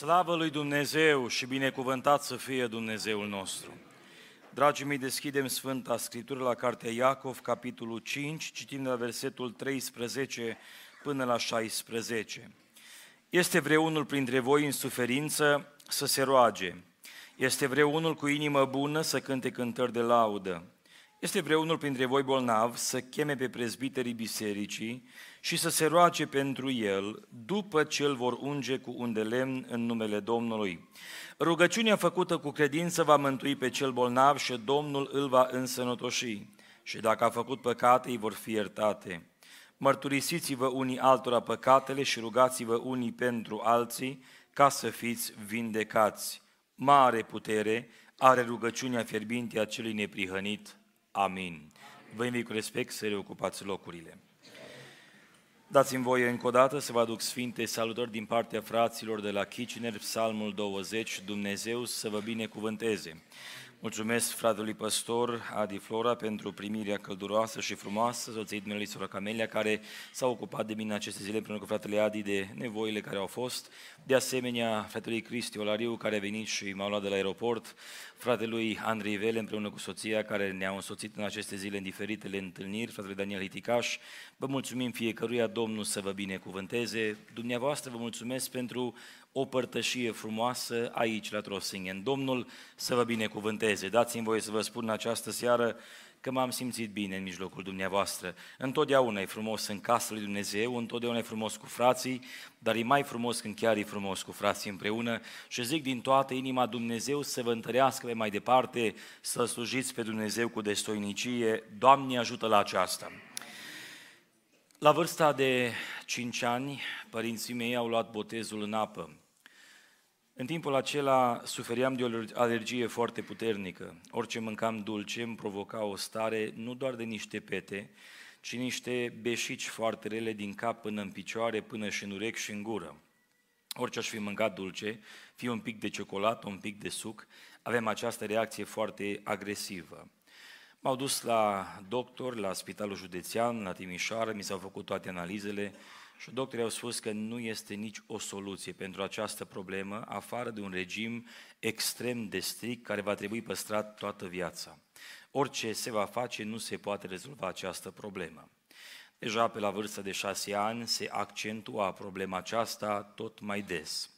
Slavă lui Dumnezeu și binecuvântat să fie Dumnezeul nostru. Dragii mei, deschidem Sfânta Scriptură la Cartea Iacov, capitolul 5, citim de la versetul 13 până la 16. Este vreunul printre voi în suferință să se roage. Este vreunul cu inimă bună să cânte cântări de laudă. Este vreunul printre voi bolnav să cheme pe prezbiterii bisericii și să se roage pentru el după ce îl vor unge cu un de lemn în numele Domnului. Rugăciunea făcută cu credință va mântui pe cel bolnav și Domnul îl va însănătoși. Și dacă a făcut păcate, îi vor fi iertate. Mărturisiți-vă unii altora păcatele și rugați-vă unii pentru alții ca să fiți vindecați. Mare putere are rugăciunea fierbinte a celui neprihănit. Amin. Vă invit cu respect să reocupați locurile. Dați-mi voie încă o dată să vă aduc sfinte salutări din partea fraților de la Kitchener, Psalmul 20, Dumnezeu să vă binecuvânteze. Mulțumesc fratelui păstor Adi Flora pentru primirea călduroasă și frumoasă, soției dumneavoastră Sora Camelia, care s-a ocupat de mine aceste zile împreună cu fratele Adi de nevoile care au fost. De asemenea, fratelui Cristi Olariu, care a venit și m-a luat de la aeroport, fratelui Andrei Vele împreună cu soția, care ne-au însoțit în aceste zile în diferitele întâlniri, fratele Daniel Hiticaș. Vă mulțumim fiecăruia, Domnul să vă binecuvânteze. Dumneavoastră vă mulțumesc pentru o părtășie frumoasă aici la Trosingen. Domnul să vă binecuvânteze. Dați-mi voie să vă spun în această seară că m-am simțit bine în mijlocul dumneavoastră. Întotdeauna e frumos în casa lui Dumnezeu, întotdeauna e frumos cu frații, dar e mai frumos când chiar e frumos cu frații împreună și zic din toată inima Dumnezeu să vă întărească pe mai departe, să slujiți pe Dumnezeu cu destoinicie. Doamne ajută la aceasta! La vârsta de 5 ani, părinții mei au luat botezul în apă. În timpul acela suferiam de o alergie foarte puternică. Orice mâncam dulce îmi provoca o stare nu doar de niște pete, ci niște beșici foarte rele din cap până în picioare, până și în urechi și în gură. Orice aș fi mâncat dulce, fie un pic de ciocolată, un pic de suc, avem această reacție foarte agresivă. M-au dus la doctor, la spitalul județean, la Timișoara, mi s-au făcut toate analizele și doctorii au spus că nu este nici o soluție pentru această problemă, afară de un regim extrem de strict care va trebui păstrat toată viața. Orice se va face, nu se poate rezolva această problemă. Deja pe la vârsta de șase ani se accentua problema aceasta tot mai des.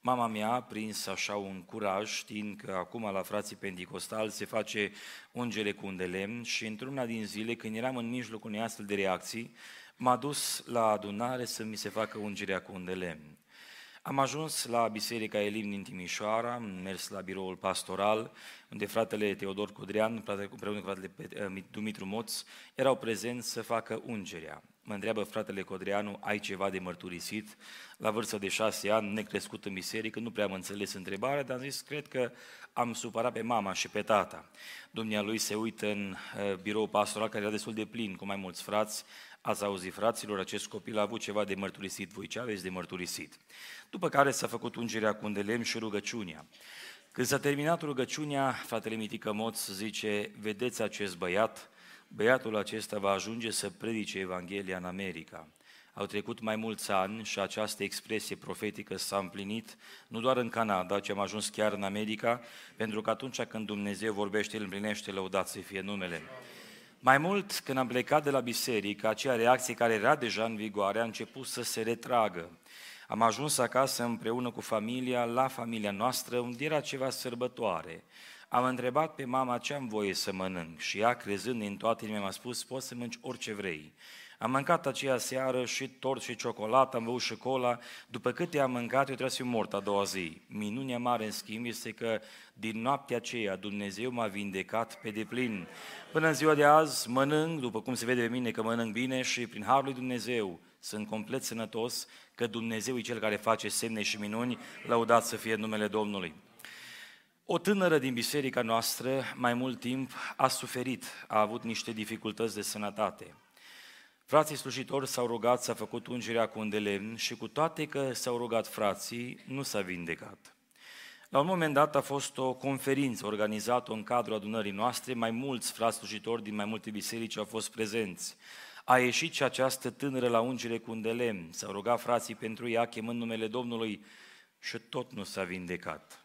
Mama mea a prins așa un curaj, știind că acum la frații pentecostali se face ungere cu un de lemn și într-una din zile, când eram în mijlocul unei astfel de reacții, m-a dus la adunare să mi se facă ungerea cu un de lemn. Am ajuns la Biserica Elim din Timișoara, am mers la biroul pastoral, unde fratele Teodor Codrean, împreună cu fratele eh, Dumitru Moț, erau prezenți să facă ungerea. Mă întreabă fratele Codreanu, ai ceva de mărturisit? La vârstă de șase ani, necrescut în biserică, nu prea am înțeles întrebarea, dar am zis, cred că am supărat pe mama și pe tata. Dumnealui se uită în uh, birou pastoral, care era destul de plin, cu mai mulți frați. Ați auzit, fraților, acest copil a avut ceva de mărturisit, voi ce aveți de mărturisit? După care s-a făcut ungerea cu un de lemn și rugăciunea. Când s-a terminat rugăciunea, fratele Mitică Moț zice, vedeți acest băiat, băiatul acesta va ajunge să predice Evanghelia în America. Au trecut mai mulți ani și această expresie profetică s-a împlinit nu doar în Canada, ci am ajuns chiar în America, pentru că atunci când Dumnezeu vorbește, El împlinește, lăudat să fie numele. Mai mult, când am plecat de la biserică, acea reacție care era deja în vigoare a început să se retragă. Am ajuns acasă împreună cu familia, la familia noastră, unde era ceva sărbătoare. Am întrebat pe mama ce am voie să mănânc și ea, crezând în toate inima, mi-a spus, poți să mănânci orice vrei. Am mâncat aceea seară și tort și ciocolată, am băut și cola. După câte am mâncat, eu trebuie să fiu mort a doua zi. Minunea mare, în schimb, este că din noaptea aceea Dumnezeu m-a vindecat pe deplin. Până în ziua de azi mănânc, după cum se vede pe mine că mănânc bine și prin Harul lui Dumnezeu sunt complet sănătos, că Dumnezeu e Cel care face semne și minuni, lăudat să fie numele Domnului. O tânără din biserica noastră, mai mult timp, a suferit, a avut niște dificultăți de sănătate. Frații slujitori s-au rugat, s-a făcut ungerea cu un de lemn și cu toate că s-au rugat frații, nu s-a vindecat. La un moment dat a fost o conferință organizată în cadrul adunării noastre, mai mulți frați slujitori din mai multe biserici au fost prezenți. A ieșit și această tânără la ungere cu un de lemn, s-au rugat frații pentru ea, chemând numele Domnului, și tot nu s-a vindecat.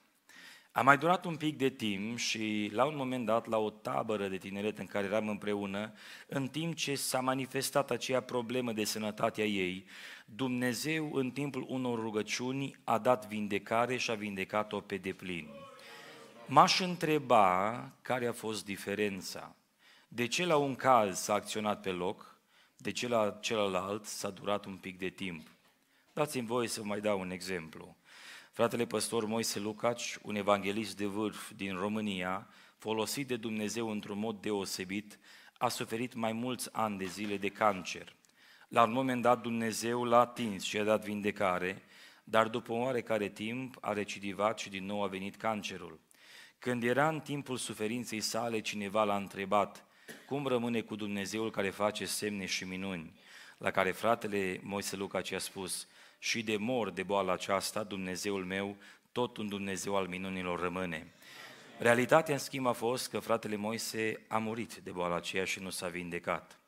A mai durat un pic de timp și la un moment dat, la o tabără de tineret în care eram împreună, în timp ce s-a manifestat aceea problemă de sănătate a ei, Dumnezeu în timpul unor rugăciuni a dat vindecare și a vindecat-o pe deplin. M-aș întreba care a fost diferența. De ce la un caz s-a acționat pe loc, de ce la celălalt s-a durat un pic de timp? Dați-mi voie să vă mai dau un exemplu. Fratele păstor Moise Lucaci, un evanghelist de vârf din România, folosit de Dumnezeu într-un mod deosebit, a suferit mai mulți ani de zile de cancer. La un moment dat Dumnezeu l-a atins și a dat vindecare, dar după un oarecare timp a recidivat și din nou a venit cancerul. Când era în timpul suferinței sale, cineva l-a întrebat, cum rămâne cu Dumnezeul care face semne și minuni? La care fratele Moise Lucaci a spus, și de mor de boala aceasta, Dumnezeul meu, tot un Dumnezeu al minunilor rămâne. Realitatea, în schimb, a fost că fratele Moise a murit de boala aceea și nu s-a vindecat.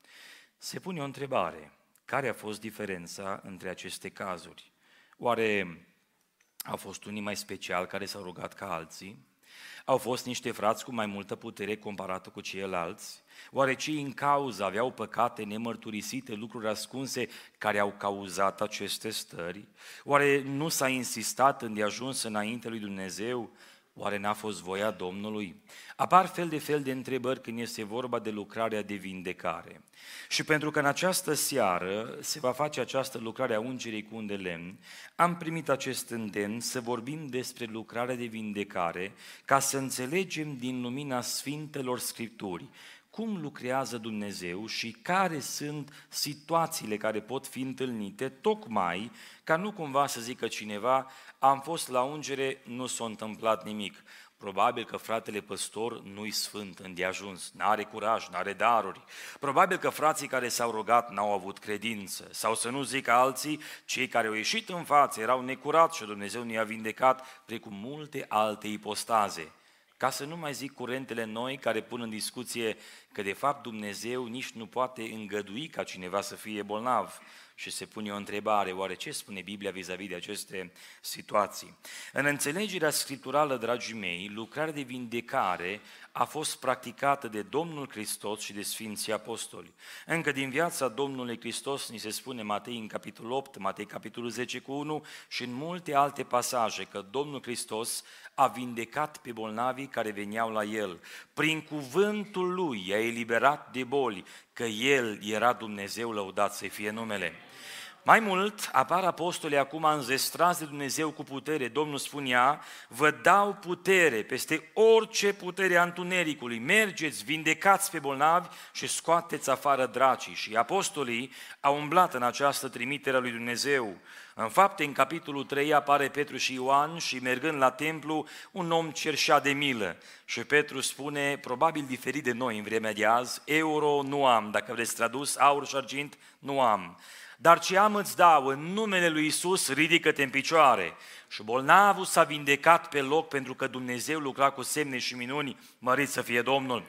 Se pune o întrebare. Care a fost diferența între aceste cazuri? Oare au fost unii mai special care s-au rugat ca alții? Au fost niște frați cu mai multă putere comparată cu ceilalți? Oare cei în cauză aveau păcate nemărturisite, lucruri ascunse care au cauzat aceste stări? Oare nu s-a insistat în de ajuns înainte lui Dumnezeu? Oare n-a fost voia Domnului? Apar fel de fel de întrebări când este vorba de lucrarea de vindecare. Și pentru că în această seară se va face această lucrare a ungerii cu un de lemn, am primit acest îndemn să vorbim despre lucrarea de vindecare ca să înțelegem din lumina Sfintelor Scripturi cum lucrează Dumnezeu și care sunt situațiile care pot fi întâlnite, tocmai ca nu cumva să zică cineva, am fost la ungere, nu s-a întâmplat nimic. Probabil că fratele păstor nu-i sfânt îndeajuns, n-are curaj, n-are daruri. Probabil că frații care s-au rugat n-au avut credință. Sau să nu zic alții, cei care au ieșit în față erau necurați și Dumnezeu ne-a vindecat, precum multe alte ipostaze. Ca să nu mai zic curentele noi care pun în discuție că de fapt Dumnezeu nici nu poate îngădui ca cineva să fie bolnav și se pune o întrebare, oare ce spune Biblia vis-a-vis de aceste situații? În înțelegerea scripturală, dragii mei, lucrarea de vindecare a fost practicată de Domnul Hristos și de Sfinții Apostoli. Încă din viața Domnului Hristos ni se spune Matei în capitolul 8, Matei capitolul 10 cu 1 și în multe alte pasaje că Domnul Hristos a vindecat pe bolnavii care veneau la El. Prin cuvântul Lui i-a eliberat de boli, că El era Dumnezeu, lăudat să fie numele. Mai mult, apar apostolii acum înzestrați de Dumnezeu cu putere. Domnul spunea, vă dau putere peste orice putere a întunericului. Mergeți, vindecați pe bolnavi și scoateți afară dracii. Și apostolii au umblat în această trimitere a lui Dumnezeu. În fapte, în capitolul 3 apare Petru și Ioan și mergând la templu, un om cerșea de milă. Și Petru spune, probabil diferit de noi în vremea de azi, euro nu am, dacă vreți tradus, aur și argint nu am dar ce am îți dau în numele lui Isus, ridică-te în picioare. Și bolnavul s-a vindecat pe loc pentru că Dumnezeu lucra cu semne și minuni, mărit să fie Domnul.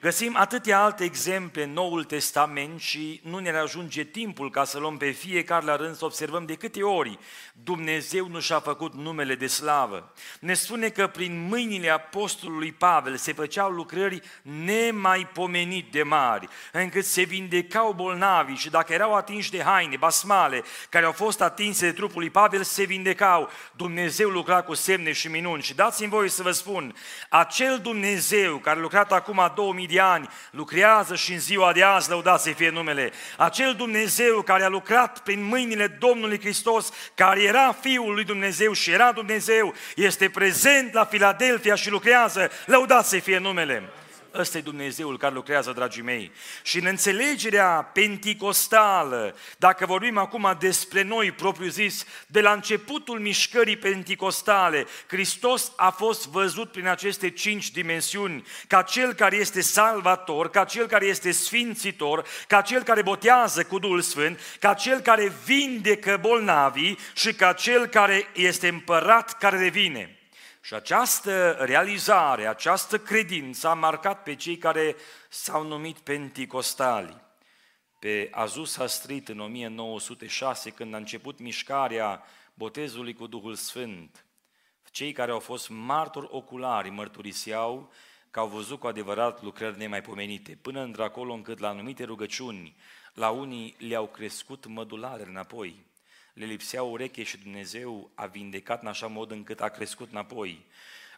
Găsim atâtea alte exemple în Noul Testament și nu ne ajunge timpul ca să luăm pe fiecare la rând să observăm de câte ori Dumnezeu nu și-a făcut numele de slavă. Ne spune că prin mâinile apostolului Pavel se făceau lucrări nemaipomenit de mari, încât se vindecau bolnavi și dacă erau atinși de haine, basmale, care au fost atinse de trupul lui Pavel, se vindecau. Dumnezeu lucra cu semne și minuni. Și dați-mi voie să vă spun, acel Dumnezeu care a lucrat acum 2000 de ani, lucrează și în ziua de azi, lăudați să fie numele. Acel Dumnezeu care a lucrat prin mâinile Domnului Hristos, care era Fiul lui Dumnezeu și era Dumnezeu, este prezent la Filadelfia și lucrează, lăudați să fie numele. Ăsta e Dumnezeul care lucrează, dragii mei. Și în înțelegerea penticostală, dacă vorbim acum despre noi, propriu zis, de la începutul mișcării penticostale, Hristos a fost văzut prin aceste cinci dimensiuni, ca Cel care este salvator, ca Cel care este sfințitor, ca Cel care botează cu Duhul Sfânt, ca Cel care vindecă bolnavii și ca Cel care este împărat care revine. Și această realizare, această credință a marcat pe cei care s-au numit penticostali. Pe Azus Street în 1906, când a început mișcarea botezului cu Duhul Sfânt. Cei care au fost martori oculari mărturiseau că au văzut cu adevărat lucrări nemaipomenite, până într-acolo încât la anumite rugăciuni, la unii le-au crescut mădularele înapoi. Le lipsea ureche și Dumnezeu a vindecat în așa mod încât a crescut înapoi.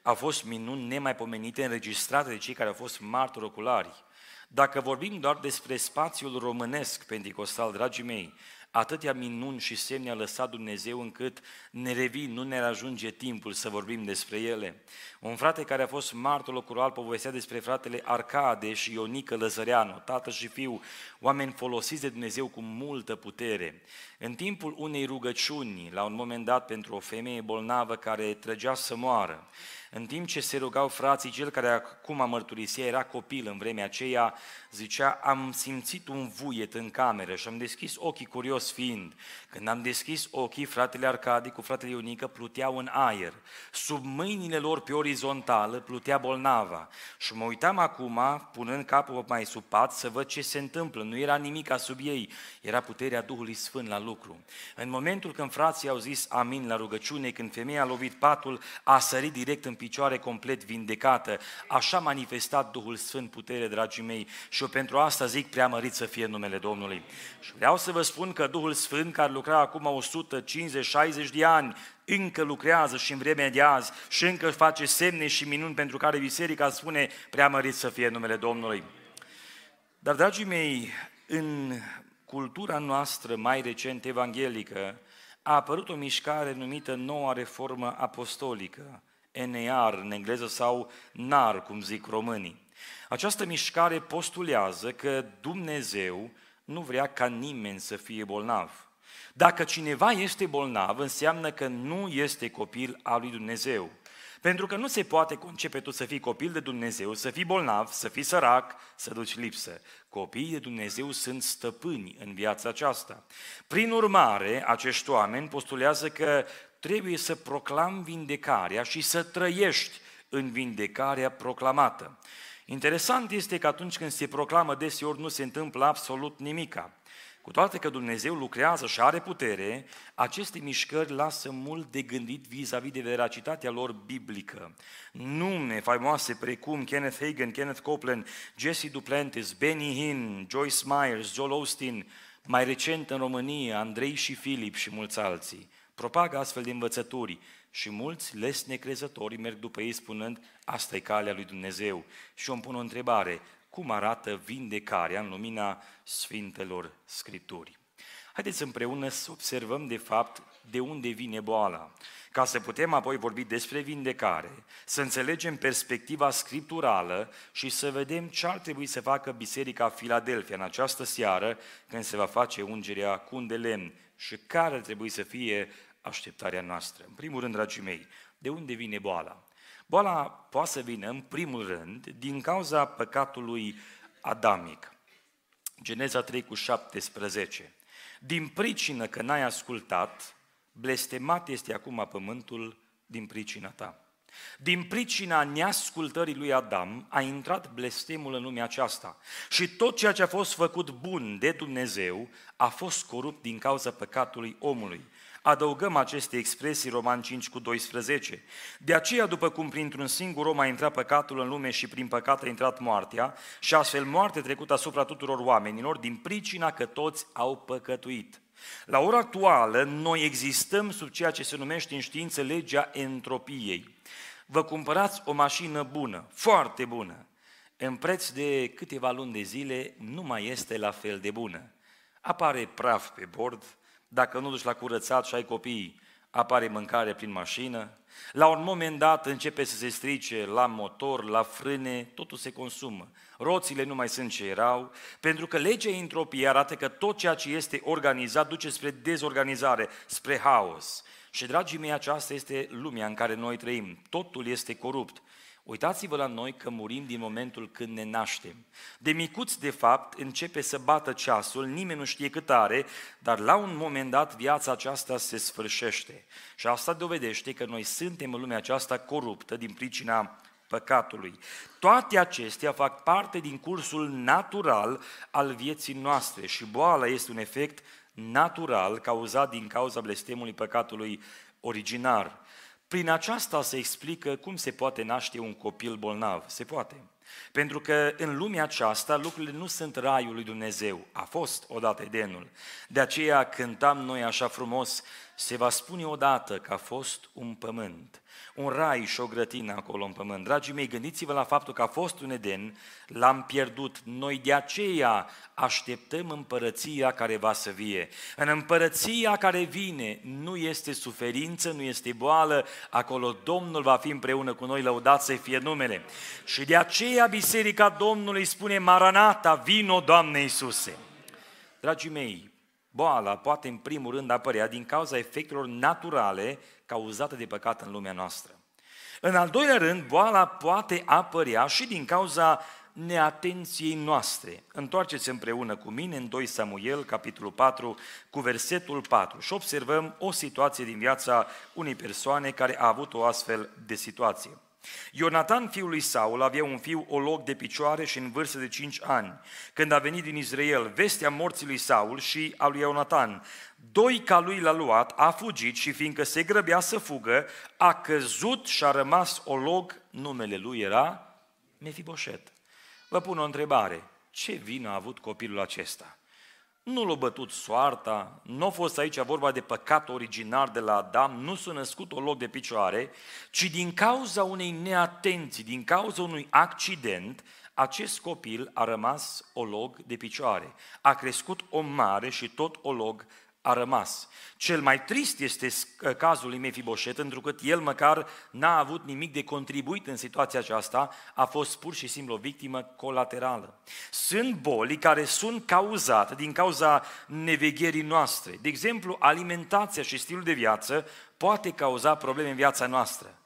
Au fost minuni nemaipomenite înregistrate de cei care au fost martori oculari. Dacă vorbim doar despre spațiul românesc pentecostal, dragii mei, atâtea minuni și semne a lăsat Dumnezeu încât ne revin, nu ne ajunge timpul să vorbim despre ele. Un frate care a fost martor locural povestea despre fratele Arcade și Ionică Lăzăreanu, tată și fiu, oameni folosiți de Dumnezeu cu multă putere. În timpul unei rugăciuni, la un moment dat pentru o femeie bolnavă care trăgea să moară, în timp ce se rugau frații, cel care acum mărturisea era copil în vremea aceea, zicea, am simțit un vuiet în cameră și am deschis ochii curios fiind. Când am deschis ochii, fratele Arcadi cu fratele Ionică pluteau în aer. Sub mâinile lor pe orizontală plutea bolnava. Și mă uitam acum, punând capul mai sub pat, să văd ce se întâmplă. Nu era nimic sub ei, era puterea Duhului Sfânt la lucru. În momentul când frații au zis amin la rugăciune, când femeia a lovit patul, a sărit direct în picioare complet vindecată. Așa manifestat Duhul Sfânt putere, dragii mei, și eu pentru asta zic preamărit să fie numele Domnului. Și vreau să vă spun că Duhul Sfânt, care lucra acum 150-60 de ani, încă lucrează și în vremea de azi și încă face semne și minuni pentru care biserica spune preamărit să fie numele Domnului. Dar, dragii mei, în cultura noastră mai recent evanghelică, a apărut o mișcare numită Noua Reformă Apostolică, NEAR în engleză sau NAR, cum zic românii. Această mișcare postulează că Dumnezeu nu vrea ca nimeni să fie bolnav. Dacă cineva este bolnav, înseamnă că nu este copil al lui Dumnezeu. Pentru că nu se poate concepe tu să fii copil de Dumnezeu, să fii bolnav, să fii sărac, să duci lipsă. Copiii de Dumnezeu sunt stăpâni în viața aceasta. Prin urmare, acești oameni postulează că trebuie să proclam vindecarea și să trăiești în vindecarea proclamată. Interesant este că atunci când se proclamă deseori nu se întâmplă absolut nimica. Cu toate că Dumnezeu lucrează și are putere, aceste mișcări lasă mult de gândit vis-a-vis de veracitatea lor biblică. Nume faimoase precum Kenneth Hagin, Kenneth Copeland, Jesse Duplantis, Benny Hinn, Joyce Myers, Joel Austin, mai recent în România, Andrei și Filip și mulți alții propagă astfel de învățături și mulți les necrezători merg după ei spunând asta e calea lui Dumnezeu. Și eu îmi pun o întrebare, cum arată vindecarea în lumina Sfintelor Scripturi? Haideți împreună să observăm de fapt de unde vine boala, ca să putem apoi vorbi despre vindecare, să înțelegem perspectiva scripturală și să vedem ce ar trebui să facă Biserica Filadelfia în această seară când se va face ungerea cu un de lemn și care ar trebui să fie așteptarea noastră. În primul rând, dragii mei, de unde vine boala? Boala poate să vină, în primul rând, din cauza păcatului adamic. Geneza 3 cu 17. Din pricină că n-ai ascultat, blestemat este acum pământul din pricina ta. Din pricina neascultării lui Adam a intrat blestemul în lumea aceasta și tot ceea ce a fost făcut bun de Dumnezeu a fost corupt din cauza păcatului omului adăugăm aceste expresii Roman 5 cu 12. De aceea, după cum printr-un singur om a intrat păcatul în lume și prin păcat a intrat moartea, și astfel moarte trecută asupra tuturor oamenilor, din pricina că toți au păcătuit. La ora actuală, noi existăm sub ceea ce se numește în știință legea entropiei. Vă cumpărați o mașină bună, foarte bună. În preț de câteva luni de zile nu mai este la fel de bună. Apare praf pe bord, dacă nu duci la curățat și ai copii, apare mâncare prin mașină, la un moment dat începe să se strice la motor, la frâne, totul se consumă. Roțile nu mai sunt ce erau, pentru că legea entropiei arată că tot ceea ce este organizat duce spre dezorganizare, spre haos. Și, dragii mei, aceasta este lumea în care noi trăim. Totul este corupt. Uitați-vă la noi că murim din momentul când ne naștem. De micuți, de fapt, începe să bată ceasul, nimeni nu știe cât are, dar la un moment dat viața aceasta se sfârșește. Și asta dovedește că noi suntem în lumea aceasta coruptă din pricina păcatului. Toate acestea fac parte din cursul natural al vieții noastre și boala este un efect natural cauzat din cauza blestemului păcatului originar. Prin aceasta se explică cum se poate naște un copil bolnav. Se poate. Pentru că în lumea aceasta lucrurile nu sunt raiul lui Dumnezeu. A fost odată Edenul. De aceea cântam noi așa frumos, se va spune odată că a fost un pământ un rai și o grătină acolo în pământ. Dragii mei, gândiți-vă la faptul că a fost un Eden, l-am pierdut. Noi de aceea așteptăm împărăția care va să vie. În împărăția care vine nu este suferință, nu este boală, acolo Domnul va fi împreună cu noi, lăudat să fie numele. Și de aceea Biserica Domnului spune, Maranata, vino Doamne Iisuse. Dragii mei, boala poate în primul rând apărea din cauza efectelor naturale cauzată de păcat în lumea noastră. În al doilea rând, boala poate apărea și din cauza neatenției noastre. Întoarceți împreună cu mine în 2 Samuel, capitolul 4, cu versetul 4 și observăm o situație din viața unei persoane care a avut o astfel de situație. Ionatan, fiul lui Saul, avea un fiu olog de picioare și în vârstă de cinci ani. Când a venit din Israel vestea morții lui Saul și a lui Ionatan, doi ca lui l-a luat, a fugit și fiindcă se grăbea să fugă, a căzut și a rămas olog, numele lui era Mefiboset. Vă pun o întrebare, ce vină a avut copilul acesta? Nu l-a bătut soarta, nu a fost aici vorba de păcat originar de la Adam, nu s-a născut o loc de picioare, ci din cauza unei neatenții, din cauza unui accident, acest copil a rămas olog de picioare. A crescut om mare și tot olog a rămas. Cel mai trist este cazul lui Mefiboset, pentru că el măcar n-a avut nimic de contribuit în situația aceasta, a fost pur și simplu o victimă colaterală. Sunt boli care sunt cauzate din cauza nevegherii noastre. De exemplu, alimentația și stilul de viață poate cauza probleme în viața noastră.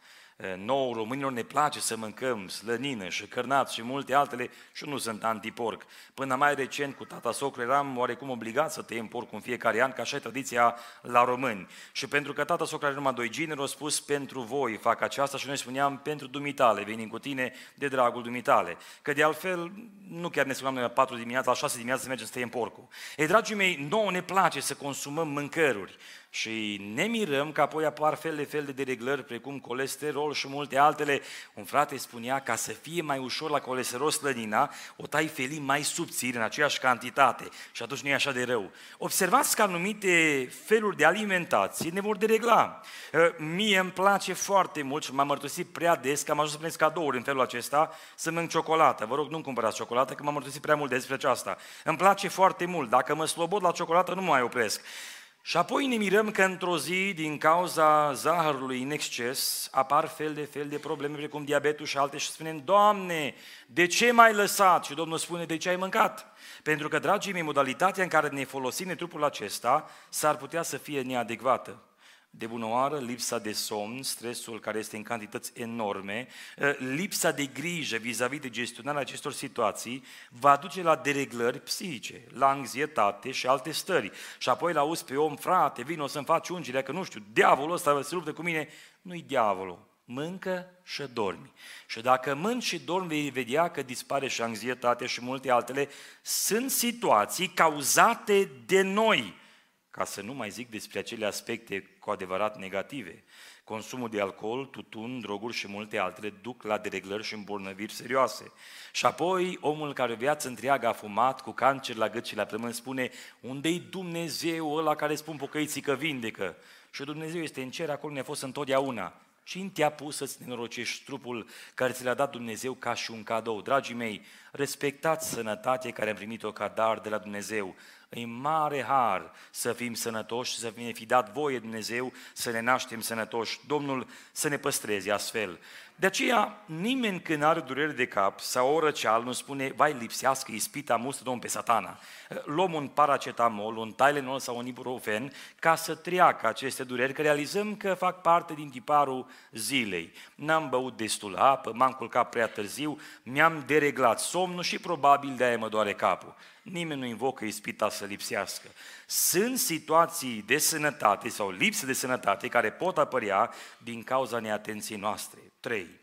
Eh, nou românilor ne place să mâncăm slănină și cărnat și multe altele și nu sunt antiporc. Până mai recent cu tata socru eram oarecum obligat să tăiem porc în fiecare an, ca așa e tradiția la români. Și pentru că tata socru are numai doi generi, au spus pentru voi fac aceasta și noi spuneam pentru dumitale, venim cu tine de dragul dumitale. Că de altfel nu chiar ne spuneam noi la 4 dimineața, la 6 dimineața să mergem să tăiem porcul. Ei, dragii mei, nouă ne place să consumăm mâncăruri și ne mirăm că apoi apar fel de fel de dereglări, precum colesterol și multe altele. Un frate spunea, ca să fie mai ușor la colesterol slănina, o tai felii mai subțiri, în aceeași cantitate. Și atunci nu e așa de rău. Observați că anumite feluri de alimentație ne vor deregla. Ă, mie îmi place foarte mult și m-am mărturisit prea des că am ajuns să primesc cadouri în felul acesta, să mănânc ciocolată. Vă rog, nu cumpărați ciocolată, că m-am mărturisit prea mult despre aceasta. Îmi place foarte mult. Dacă mă slobod la ciocolată, nu mai opresc. Și apoi ne mirăm că într-o zi, din cauza zahărului în exces, apar fel de fel de probleme, precum diabetul și alte, și spunem, Doamne, de ce m-ai lăsat? Și Domnul spune, de ce ai mâncat? Pentru că, dragii mei, modalitatea în care ne folosim de trupul acesta s-ar putea să fie neadecvată de bunăoară, lipsa de somn, stresul care este în cantități enorme, ă, lipsa de grijă vis-a-vis de gestionarea acestor situații va duce la dereglări psihice, la anxietate și alte stări. Și apoi la auzi pe om, frate, vino să-mi faci ungerea, că nu știu, diavolul ăsta se luptă cu mine. Nu-i diavolul, mâncă și dormi. Și dacă mânci și dormi, vei vedea că dispare și anxietatea și multe altele. Sunt situații cauzate de noi, ca să nu mai zic despre acele aspecte cu adevărat negative. Consumul de alcool, tutun, droguri și multe altele duc la dereglări și îmbolnăviri serioase. Și apoi omul care viață întreagă a fumat cu cancer la gât și la plămâni spune unde-i Dumnezeu ăla care spun pocăiții că vindecă? Și Dumnezeu este în cer, acolo ne-a fost întotdeauna. Cine te-a pus să-ți nenorocești trupul care ți l-a dat Dumnezeu ca și un cadou? Dragii mei, respectați sănătatea care am primit-o ca dar de la Dumnezeu. E mare har să fim sănătoși, să ne fi dat voie Dumnezeu să ne naștem sănătoși. Domnul să ne păstreze astfel. De aceea, nimeni când are durere de cap sau o răceal nu spune, vai, lipsească ispita mustă Domnul pe satana. Luăm un paracetamol, un Tylenol sau un ibuprofen ca să treacă aceste dureri, că realizăm că fac parte din tiparul zilei. N-am băut destul apă, m-am culcat prea târziu, mi-am dereglat somnul și probabil de-aia mă doare capul. Nimeni nu invocă ispita să lipsească. Sunt situații de sănătate sau lipsă de sănătate care pot apărea din cauza neatenției noastre. 3.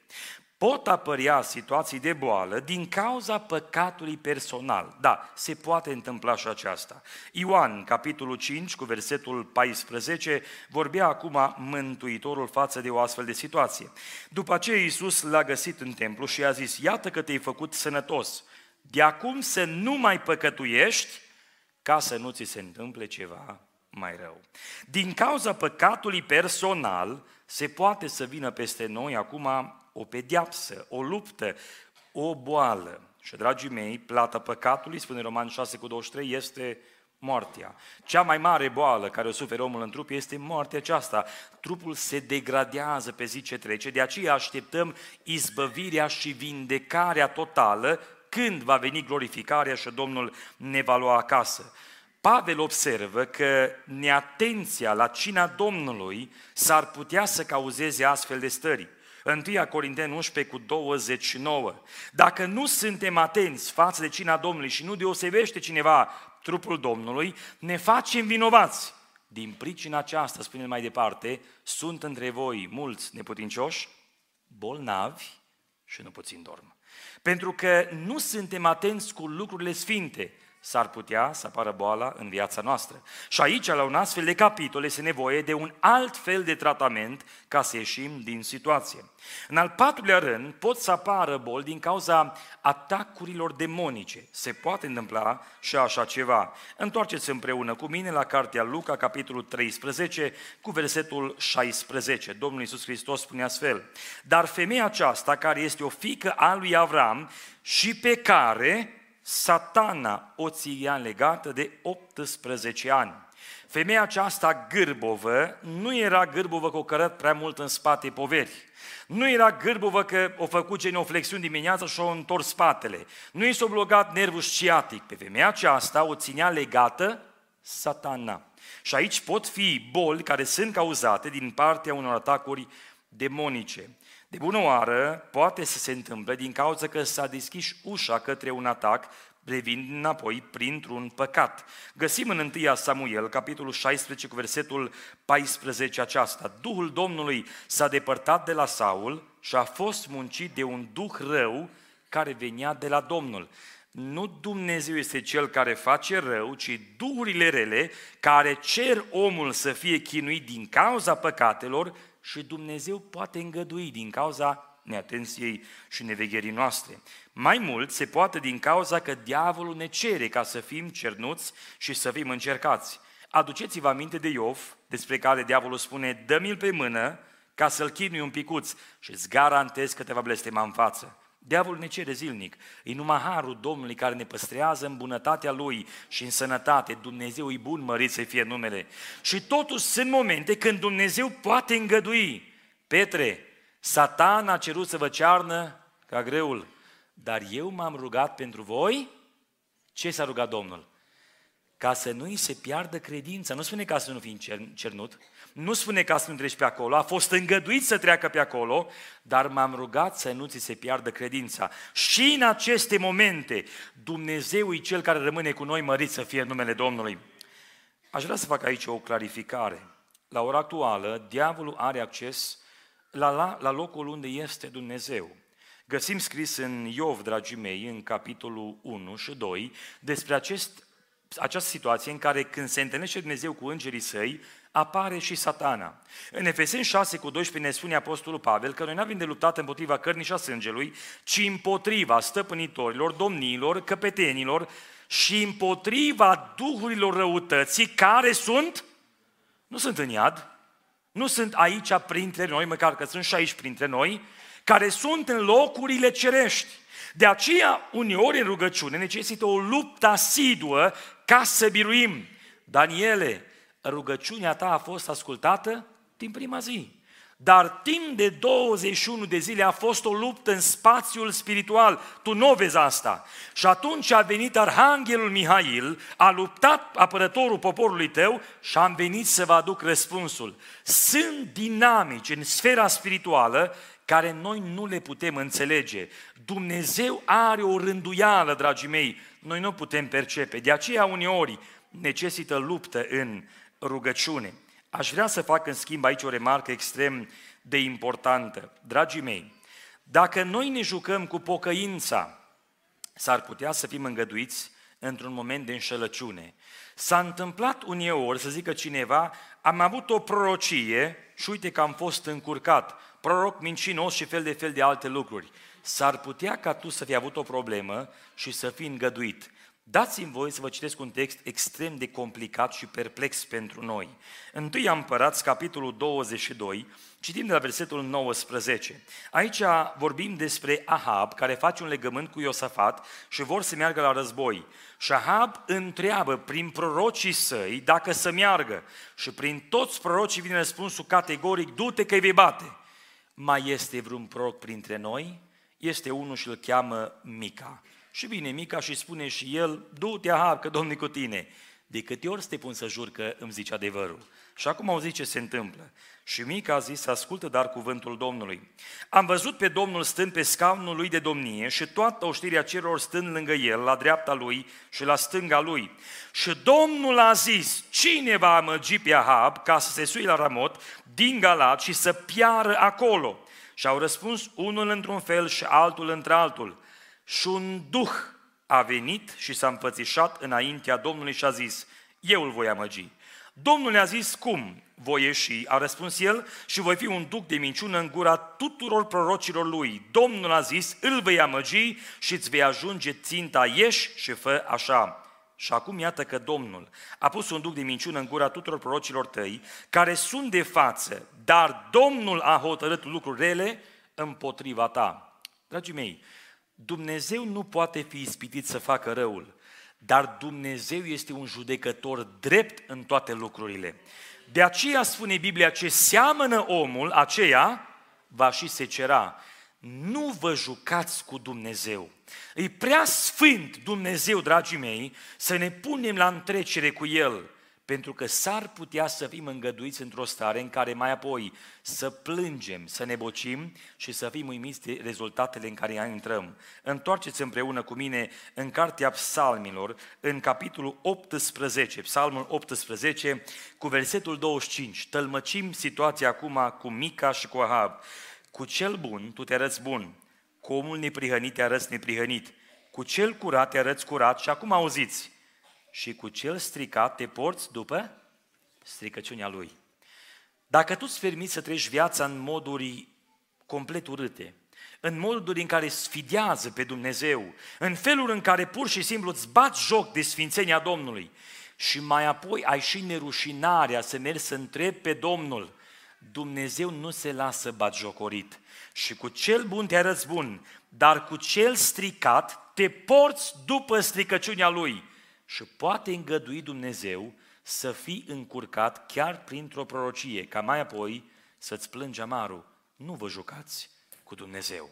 pot apărea situații de boală din cauza păcatului personal. Da, se poate întâmpla și aceasta. Ioan, capitolul 5, cu versetul 14, vorbea acum Mântuitorul față de o astfel de situație. După ce Iisus l-a găsit în templu și a zis, iată că te-ai făcut sănătos, de acum să nu mai păcătuiești ca să nu ți se întâmple ceva mai rău. Din cauza păcatului personal, se poate să vină peste noi acum o pediapsă, o luptă, o boală. Și, dragii mei, plata păcatului, spune Roman 6 cu 23, este moartea. Cea mai mare boală care o suferă omul în trup este moartea aceasta. Trupul se degradează pe zi ce trece, de aceea așteptăm izbăvirea și vindecarea totală când va veni glorificarea și Domnul ne va lua acasă. Pavel observă că neatenția la cina Domnului s-ar putea să cauzeze astfel de stări. 1 Corinteni 11 cu 29. Dacă nu suntem atenți față de cina Domnului și nu deosebește cineva trupul Domnului, ne facem vinovați. Din pricina aceasta, spune mai departe, sunt între voi mulți neputincioși, bolnavi și nu puțin dorm. Pentru că nu suntem atenți cu lucrurile sfinte, s-ar putea să apară boala în viața noastră. Și aici, la un astfel de capitol, este nevoie de un alt fel de tratament ca să ieșim din situație. În al patrulea rând, pot să apară boli din cauza atacurilor demonice. Se poate întâmpla și așa ceva. Întoarceți împreună cu mine la cartea Luca, capitolul 13, cu versetul 16. Domnul Iisus Hristos spune astfel, Dar femeia aceasta, care este o fică a lui Avram și pe care satana o ția legată de 18 ani. Femeia aceasta gârbovă nu era gârbovă că o cărăt prea mult în spate poveri. Nu era gârbovă că o făcut genoflexiuni dimineața și o întors spatele. Nu i s-a blocat nervul sciatic. Pe femeia aceasta o ținea legată satana. Și aici pot fi boli care sunt cauzate din partea unor atacuri demonice. De bună oară, poate să se întâmple din cauza că s-a deschis ușa către un atac revind înapoi printr-un păcat. Găsim în 1 Samuel, capitolul 16, cu versetul 14 aceasta. Duhul Domnului s-a depărtat de la Saul și a fost muncit de un duh rău care venea de la Domnul. Nu Dumnezeu este cel care face rău, ci duhurile rele care cer omul să fie chinuit din cauza păcatelor și Dumnezeu poate îngădui din cauza neatenției și nevegherii noastre. Mai mult, se poate din cauza că diavolul ne cere ca să fim cernuți și să fim încercați. Aduceți-vă aminte de Iov, despre care diavolul spune, dă-mi-l pe mână ca să-l chinui un picuț și îți garantez că te va blestema în față. Diavolul ne cere zilnic. E numai harul Domnului care ne păstrează în bunătatea Lui și în sănătate. Dumnezeu e bun, mărit să fie numele. Și totuși sunt momente când Dumnezeu poate îngădui. Petre, Satan a cerut să vă cearnă ca greul, dar eu m-am rugat pentru voi. Ce s-a rugat Domnul? Ca să nu-i se piardă credința. Nu spune ca să nu fii cernut, nu spune ca să nu treci pe acolo, a fost îngăduit să treacă pe acolo, dar m-am rugat să nu ți se piardă credința. Și în aceste momente, Dumnezeu e Cel care rămâne cu noi mărit să fie numele Domnului. Aș vrea să fac aici o clarificare. La ora actuală, diavolul are acces la, la, la locul unde este Dumnezeu. Găsim scris în Iov, dragii mei, în capitolul 1 și 2, despre acest, această situație în care când se întâlnește Dumnezeu cu îngerii săi, apare și satana. În Efeseni 6 cu 12 ne spune Apostolul Pavel că noi nu avem de luptat împotriva cărnii și a sângelui, ci împotriva stăpânitorilor, domnilor, căpetenilor și împotriva duhurilor răutății care sunt, nu sunt în iad, nu sunt aici printre noi, măcar că sunt și aici printre noi, care sunt în locurile cerești. De aceea, uneori în rugăciune necesită o luptă asiduă ca să biruim. Daniele, rugăciunea ta a fost ascultată din prima zi. Dar timp de 21 de zile a fost o luptă în spațiul spiritual. Tu nu vezi asta. Și atunci a venit Arhanghelul Mihail, a luptat apărătorul poporului tău și am venit să vă aduc răspunsul. Sunt dinamici în sfera spirituală care noi nu le putem înțelege. Dumnezeu are o rânduială, dragii mei, noi nu putem percepe. De aceea uneori necesită luptă în rugăciune. Aș vrea să fac în schimb aici o remarcă extrem de importantă. Dragii mei, Dacă noi ne jucăm cu pocăința, s-ar putea să fim îngăduiți într-un moment de înșelăciune. S-a întâmplat uneori să zică cineva, am avut o prorocie și uite că am fost încurcat, proroc mincinos și fel de fel de alte lucruri. S-ar putea ca tu să fi avut o problemă și să fii îngăduit. Dați-mi voi să vă citesc un text extrem de complicat și perplex pentru noi. Întâi Împărați, capitolul 22, citim de la versetul 19. Aici vorbim despre Ahab, care face un legământ cu Iosafat și vor să meargă la război. Și Ahab întreabă prin prorocii săi dacă să meargă. Și prin toți prorocii vine răspunsul categoric, du-te că-i vei bate. Mai este vreun proroc printre noi? Este unul și îl cheamă Mica. Și vine Mica și spune și el, du-te Ahab că Domnul cu tine. De câte ori te pun să jur că îmi zici adevărul? Și acum au zis ce se întâmplă. Și Mica a zis, ascultă dar cuvântul Domnului. Am văzut pe Domnul stând pe scaunul lui de domnie și toată oștirea celor stând lângă el, la dreapta lui și la stânga lui. Și Domnul a zis, cine va amăgi pe Ahab ca să se sui la Ramot din Galat și să piară acolo? Și au răspuns unul într-un fel și altul într-altul. Și un duh a venit și s-a împățișat înaintea Domnului și a zis, eu îl voi amăgi. Domnul ne-a zis, cum? Voi ieși, a răspuns el, și voi fi un duc de minciună în gura tuturor prorocilor lui. Domnul a zis, îl vei amăgi și îți vei ajunge ținta, ieși și fă așa. Și acum iată că Domnul a pus un duc de minciună în gura tuturor prorocilor tăi, care sunt de față, dar Domnul a hotărât lucruri rele împotriva ta. Dragii mei, Dumnezeu nu poate fi ispitit să facă răul, dar Dumnezeu este un judecător drept în toate lucrurile. De aceea spune Biblia, ce seamănă omul, aceea va și secera. Nu vă jucați cu Dumnezeu. E prea sfânt Dumnezeu, dragii mei, să ne punem la întrecere cu El pentru că s-ar putea să fim îngăduiți într-o stare în care mai apoi să plângem, să ne bocim și să fim uimiți de rezultatele în care intrăm. Întoarceți împreună cu mine în Cartea Psalmilor, în capitolul 18, Psalmul 18, cu versetul 25. Tălmăcim situația acum cu Mica și cu Ahab. Cu cel bun tu te arăți bun, cu omul neprihănit te arăți neprihănit, cu cel curat te arăți curat și acum auziți, și cu cel stricat te porți după stricăciunea lui. Dacă tu îți permiți să treci viața în moduri complet urâte, în moduri în care sfidează pe Dumnezeu, în felul în care pur și simplu îți bați joc de sfințenia Domnului și mai apoi ai și nerușinarea să mergi să întrebi pe Domnul, Dumnezeu nu se lasă batjocorit și cu cel bun te arăți bun, dar cu cel stricat te porți după stricăciunea lui și poate îngădui Dumnezeu să fii încurcat chiar printr-o prorocie, ca mai apoi să-ți plângi amarul. Nu vă jucați cu Dumnezeu.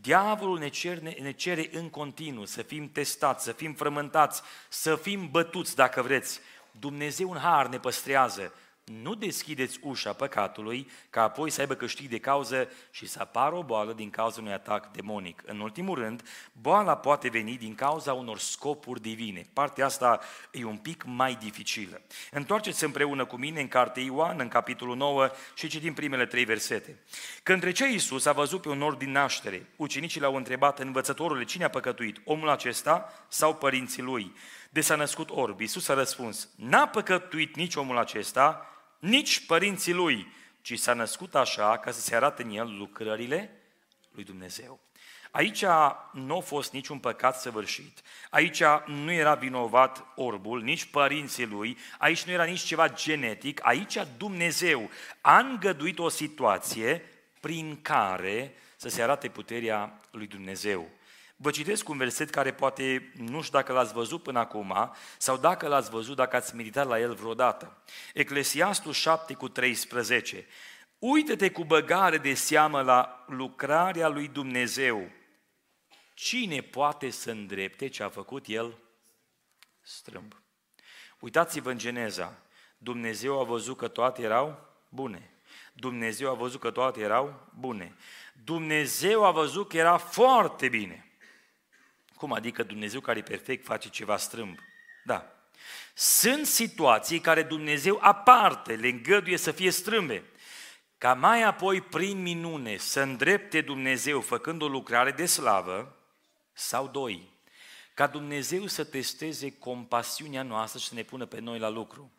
Diavolul ne cere, ne cere în continuu să fim testați, să fim frământați, să fim bătuți dacă vreți. Dumnezeu în har ne păstrează nu deschideți ușa păcatului, ca apoi să aibă câștig de cauză și să apară o boală din cauza unui atac demonic. În ultimul rând, boala poate veni din cauza unor scopuri divine. Partea asta e un pic mai dificilă. Întoarceți împreună cu mine în cartea Ioan, în capitolul 9 și citim primele trei versete. Când trece Iisus a văzut pe un orb din naștere, ucenicii l-au întrebat, învățătorule, cine a păcătuit, omul acesta sau părinții lui? De s-a născut orb. Iisus a răspuns, n-a păcătuit nici omul acesta, nici părinții lui, ci s-a născut așa ca să se arate în el lucrările lui Dumnezeu. Aici nu a fost niciun păcat săvârșit, aici nu era vinovat orbul, nici părinții lui, aici nu era nici ceva genetic, aici Dumnezeu a îngăduit o situație prin care să se arate puterea lui Dumnezeu. Vă citesc un verset care poate nu știu dacă l-ați văzut până acum sau dacă l-ați văzut, dacă ați meditat la el vreodată. Eclesiastul 7 cu 13. Uită-te cu băgare de seamă la lucrarea lui Dumnezeu. Cine poate să îndrepte ce a făcut El? Strâmb. Uitați-vă în Geneza. Dumnezeu a văzut că toate erau bune. Dumnezeu a văzut că toate erau bune. Dumnezeu a văzut că era foarte bine. Cum adică Dumnezeu care e perfect face ceva strâmb? Da. Sunt situații care Dumnezeu aparte le îngăduie să fie strâmbe. ca mai apoi prin minune să îndrepte Dumnezeu făcând o lucrare de slavă, sau doi, ca Dumnezeu să testeze compasiunea noastră și să ne pună pe noi la lucru.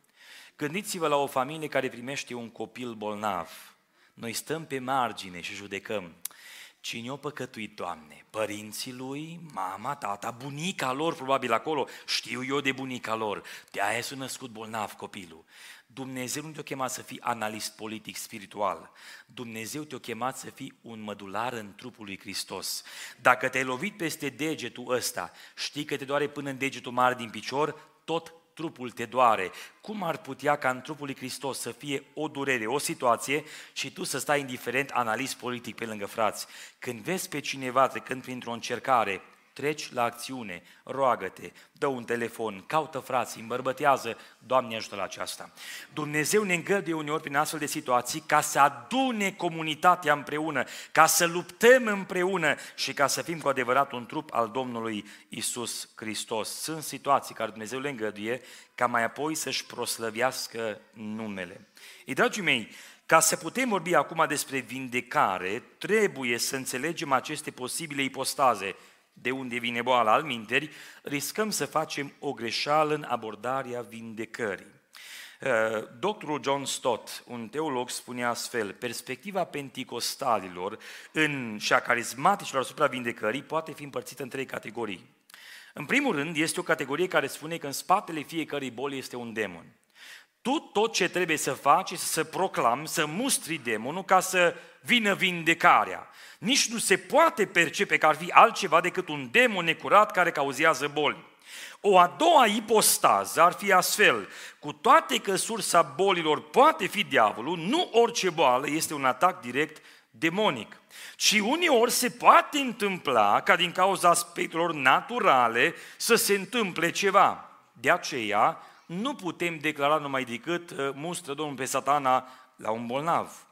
Gândiți-vă la o familie care primește un copil bolnav. Noi stăm pe margine și judecăm. Cine o păcătuit, Doamne? Părinții lui, mama, tata, bunica lor, probabil acolo, știu eu de bunica lor, de aia s-a născut bolnav copilul. Dumnezeu nu te-a chemat să fii analist politic, spiritual. Dumnezeu te-a chemat să fii un mădular în trupul lui Hristos. Dacă te-ai lovit peste degetul ăsta, știi că te doare până în degetul mare din picior, tot trupul te doare. Cum ar putea ca în trupul lui Hristos să fie o durere, o situație și tu să stai indiferent analist politic pe lângă frați? Când vezi pe cineva trecând printr-o încercare, treci la acțiune, roagă-te, dă un telefon, caută frații, îmbărbătează, Doamne ajută la aceasta. Dumnezeu ne îngăduie uneori prin astfel de situații ca să adune comunitatea împreună, ca să luptăm împreună și ca să fim cu adevărat un trup al Domnului Isus Hristos. Sunt situații care Dumnezeu le îngăduie ca mai apoi să-și proslăvească numele. Ei, dragii mei, ca să putem vorbi acum despre vindecare, trebuie să înțelegem aceste posibile ipostaze de unde vine boala al minteri, riscăm să facem o greșeală în abordarea vindecării. Uh, doctorul John Stott, un teolog, spune astfel, perspectiva penticostalilor în, și a carismaticilor asupra vindecării poate fi împărțită în trei categorii. În primul rând, este o categorie care spune că în spatele fiecărei boli este un demon. Tu tot ce trebuie să faci este să proclami, să mustri demonul ca să vină vindecarea. Nici nu se poate percepe că ar fi altceva decât un demon necurat care cauzează boli. O a doua ipostază ar fi astfel, cu toate că sursa bolilor poate fi diavolul, nu orice boală este un atac direct demonic. Și uneori se poate întâmpla ca din cauza aspectelor naturale să se întâmple ceva. De aceea, nu putem declara numai decât uh, mustră Domnul pe satana la un bolnav.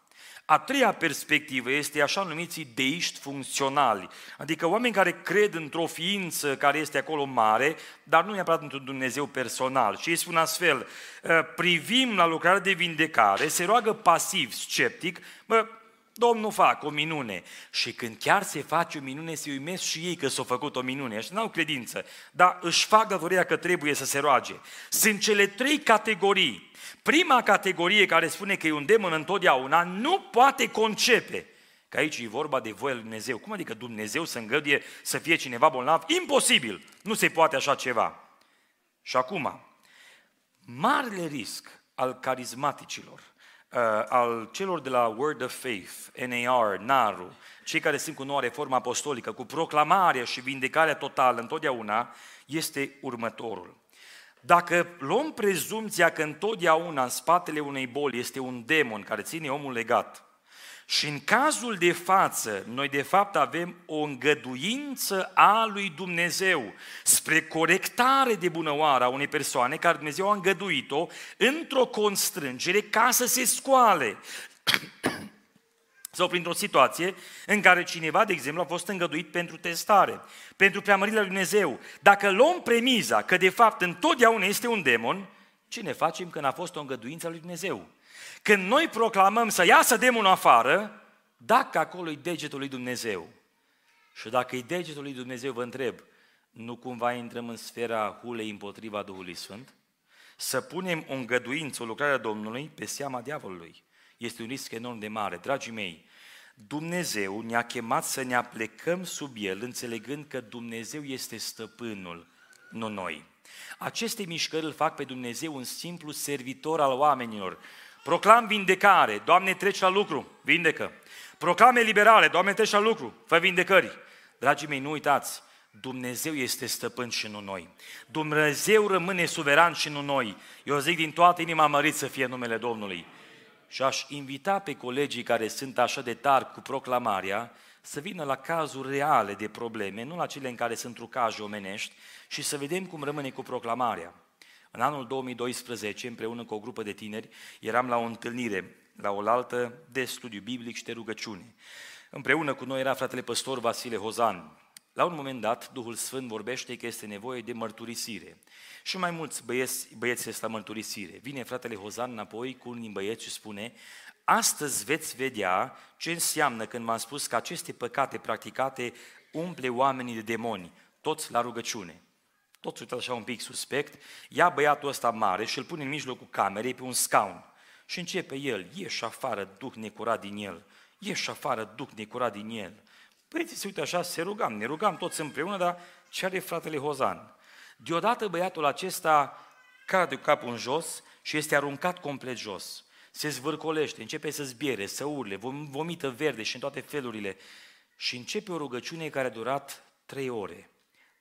A treia perspectivă este așa numiții deiști funcționali, adică oameni care cred într-o ființă care este acolo mare, dar nu neapărat într-un Dumnezeu personal. Și ei spun astfel, uh, privim la lucrarea de vindecare, se roagă pasiv, sceptic, bă, Domnul fac o minune. Și când chiar se face o minune, se uimesc și ei că s-au făcut o minune. Și n-au credință, dar își fac datoria că trebuie să se roage. Sunt cele trei categorii. Prima categorie care spune că e un demon întotdeauna nu poate concepe că aici e vorba de voia lui Dumnezeu. Cum adică Dumnezeu să îngăduie să fie cineva bolnav? Imposibil! Nu se poate așa ceva. Și acum, marele risc al carismaticilor uh, al celor de la Word of Faith, NAR, NARU, cei care sunt cu noua reformă apostolică, cu proclamarea și vindecarea totală întotdeauna, este următorul. Dacă luăm prezumția că întotdeauna în spatele unei boli este un demon care ține omul legat, și în cazul de față, noi de fapt avem o îngăduință a lui Dumnezeu spre corectare de bunăoară a unei persoane care Dumnezeu a îngăduit-o într-o constrângere ca să se scoale. Sau printr-o situație în care cineva, de exemplu, a fost îngăduit pentru testare, pentru preamărirea lui Dumnezeu. Dacă luăm premiza că de fapt întotdeauna este un demon, ce ne facem când a fost o îngăduință a lui Dumnezeu? Când noi proclamăm să iasă demonul afară, dacă acolo e degetul lui Dumnezeu și dacă e degetul lui Dumnezeu, vă întreb, nu cumva intrăm în sfera hulei împotriva Duhului Sfânt? Să punem o îngăduință, o lucrare a Domnului pe seama diavolului. Este un risc enorm de mare. Dragii mei, Dumnezeu ne-a chemat să ne aplecăm sub El, înțelegând că Dumnezeu este stăpânul, nu noi. Aceste mișcări îl fac pe Dumnezeu un simplu servitor al oamenilor, Proclam vindecare, Doamne, treci la lucru, vindecă. Proclam eliberare, Doamne, treci la lucru, fă vindecări. Dragii mei, nu uitați, Dumnezeu este stăpân și nu noi. Dumnezeu rămâne suveran și nu noi. Eu zic din toată inima mărit să fie numele Domnului. Și aș invita pe colegii care sunt așa de tari cu proclamarea să vină la cazuri reale de probleme, nu la cele în care sunt trucaje omenești, și să vedem cum rămâne cu proclamarea. În anul 2012, împreună cu o grupă de tineri, eram la o întâlnire, la o altă de studiu biblic și de rugăciune. Împreună cu noi era fratele păstor Vasile Hozan. La un moment dat, Duhul Sfânt vorbește că este nevoie de mărturisire. Și mai mulți băieți, băieți este la mărturisire. Vine fratele Hozan înapoi cu unii băieți și spune, Astăzi veți vedea ce înseamnă când m-am spus că aceste păcate practicate umple oamenii de demoni, toți la rugăciune. Toți uită așa un pic suspect, ia băiatul ăsta mare și îl pune în mijlocul camerei pe un scaun. Și începe el, ieși afară, duh necurat din el, ieși afară, duh necurat din el. Băieții se uită așa, se rugam, ne rugam toți împreună, dar ce are fratele Hozan? Deodată băiatul acesta cade capul în jos și este aruncat complet jos. Se zvârcolește, începe să zbiere, să urle, vomită verde și în toate felurile. Și începe o rugăciune care a durat trei ore.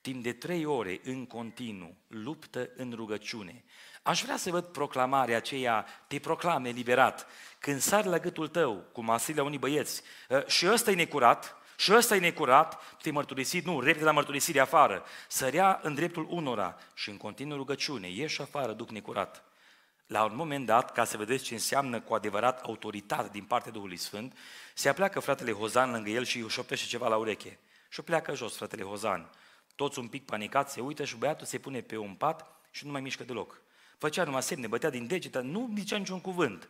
Timp de trei ore în continuu, luptă în rugăciune. Aș vrea să văd proclamarea aceea, te proclame liberat. Când sari la gâtul tău, cum a la unii băieți, ă, și ăsta e necurat, și ăsta e necurat, te-ai mărturisit, nu, repede la mărturisire afară. Sărea în dreptul unora și în continuu rugăciune, ieși afară, duc necurat. La un moment dat, ca să vedeți ce înseamnă cu adevărat autoritate din partea Duhului Sfânt, se apleacă fratele Hozan lângă el și își șoptește ceva la ureche. Și o pleacă jos fratele Hozan. Toți un pic panicați se uită și băiatul se pune pe un pat și nu mai mișcă deloc. Făcea numai semne, bătea din degete, nu zicea niciun cuvânt.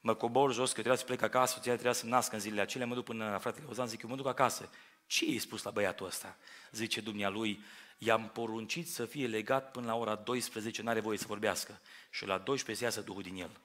Mă cobor jos că trebuia să plec acasă, soția trebuia să nască în zilele acelea, mă duc până la fratele Ozan, zic, eu mă duc acasă. Ce i-ai spus la băiatul ăsta? Zice dumnealui, i-am poruncit să fie legat până la ora 12, n-are voie să vorbească. Și la 12 se iasă Duhul din el.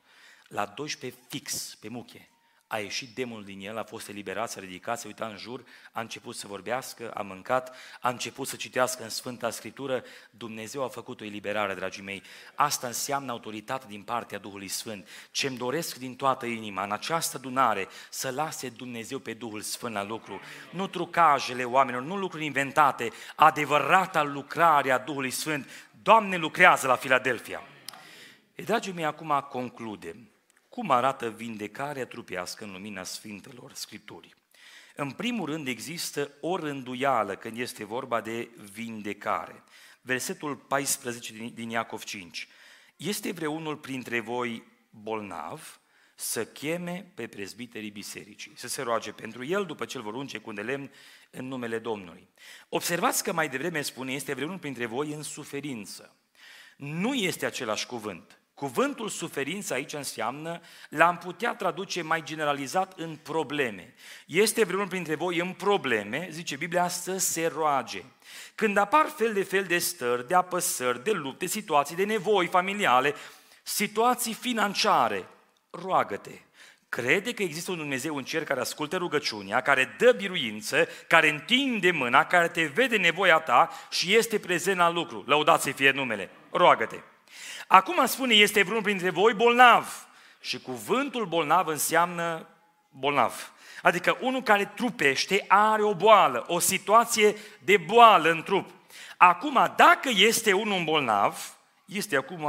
La 12 fix, pe muche a ieșit demonul din el, a fost eliberat, s-a ridicat, s-a uitat în jur, a început să vorbească, a mâncat, a început să citească în Sfânta Scriptură, Dumnezeu a făcut o eliberare, dragii mei. Asta înseamnă autoritate din partea Duhului Sfânt. Ce-mi doresc din toată inima, în această dunare, să lase Dumnezeu pe Duhul Sfânt la lucru. Nu trucajele oamenilor, nu lucruri inventate, adevărata lucrare a Duhului Sfânt. Doamne lucrează la Filadelfia. E, dragii mei, acum concludem cum arată vindecarea trupească în lumina Sfintelor Scripturii. În primul rând există o rânduială când este vorba de vindecare. Versetul 14 din Iacov 5. Este vreunul printre voi bolnav să cheme pe prezbiterii bisericii, să se roage pentru el după ce îl vor unge cu de lemn în numele Domnului. Observați că mai devreme spune, este vreunul printre voi în suferință. Nu este același cuvânt. Cuvântul suferință aici înseamnă, l-am putea traduce mai generalizat în probleme. Este vreunul printre voi în probleme, zice Biblia, să se roage. Când apar fel de fel de stări, de apăsări, de lupte, situații de nevoi familiale, situații financiare, roagă-te. Crede că există un Dumnezeu în cer care ascultă rugăciunea, care dă biruință, care întinde mâna, care te vede nevoia ta și este prezent la lucru. Lăudați fie numele. Roagă-te. Acum spune, este vreunul printre voi bolnav. Și cuvântul bolnav înseamnă bolnav. Adică unul care trupește are o boală, o situație de boală în trup. Acum, dacă este unul bolnav, este acum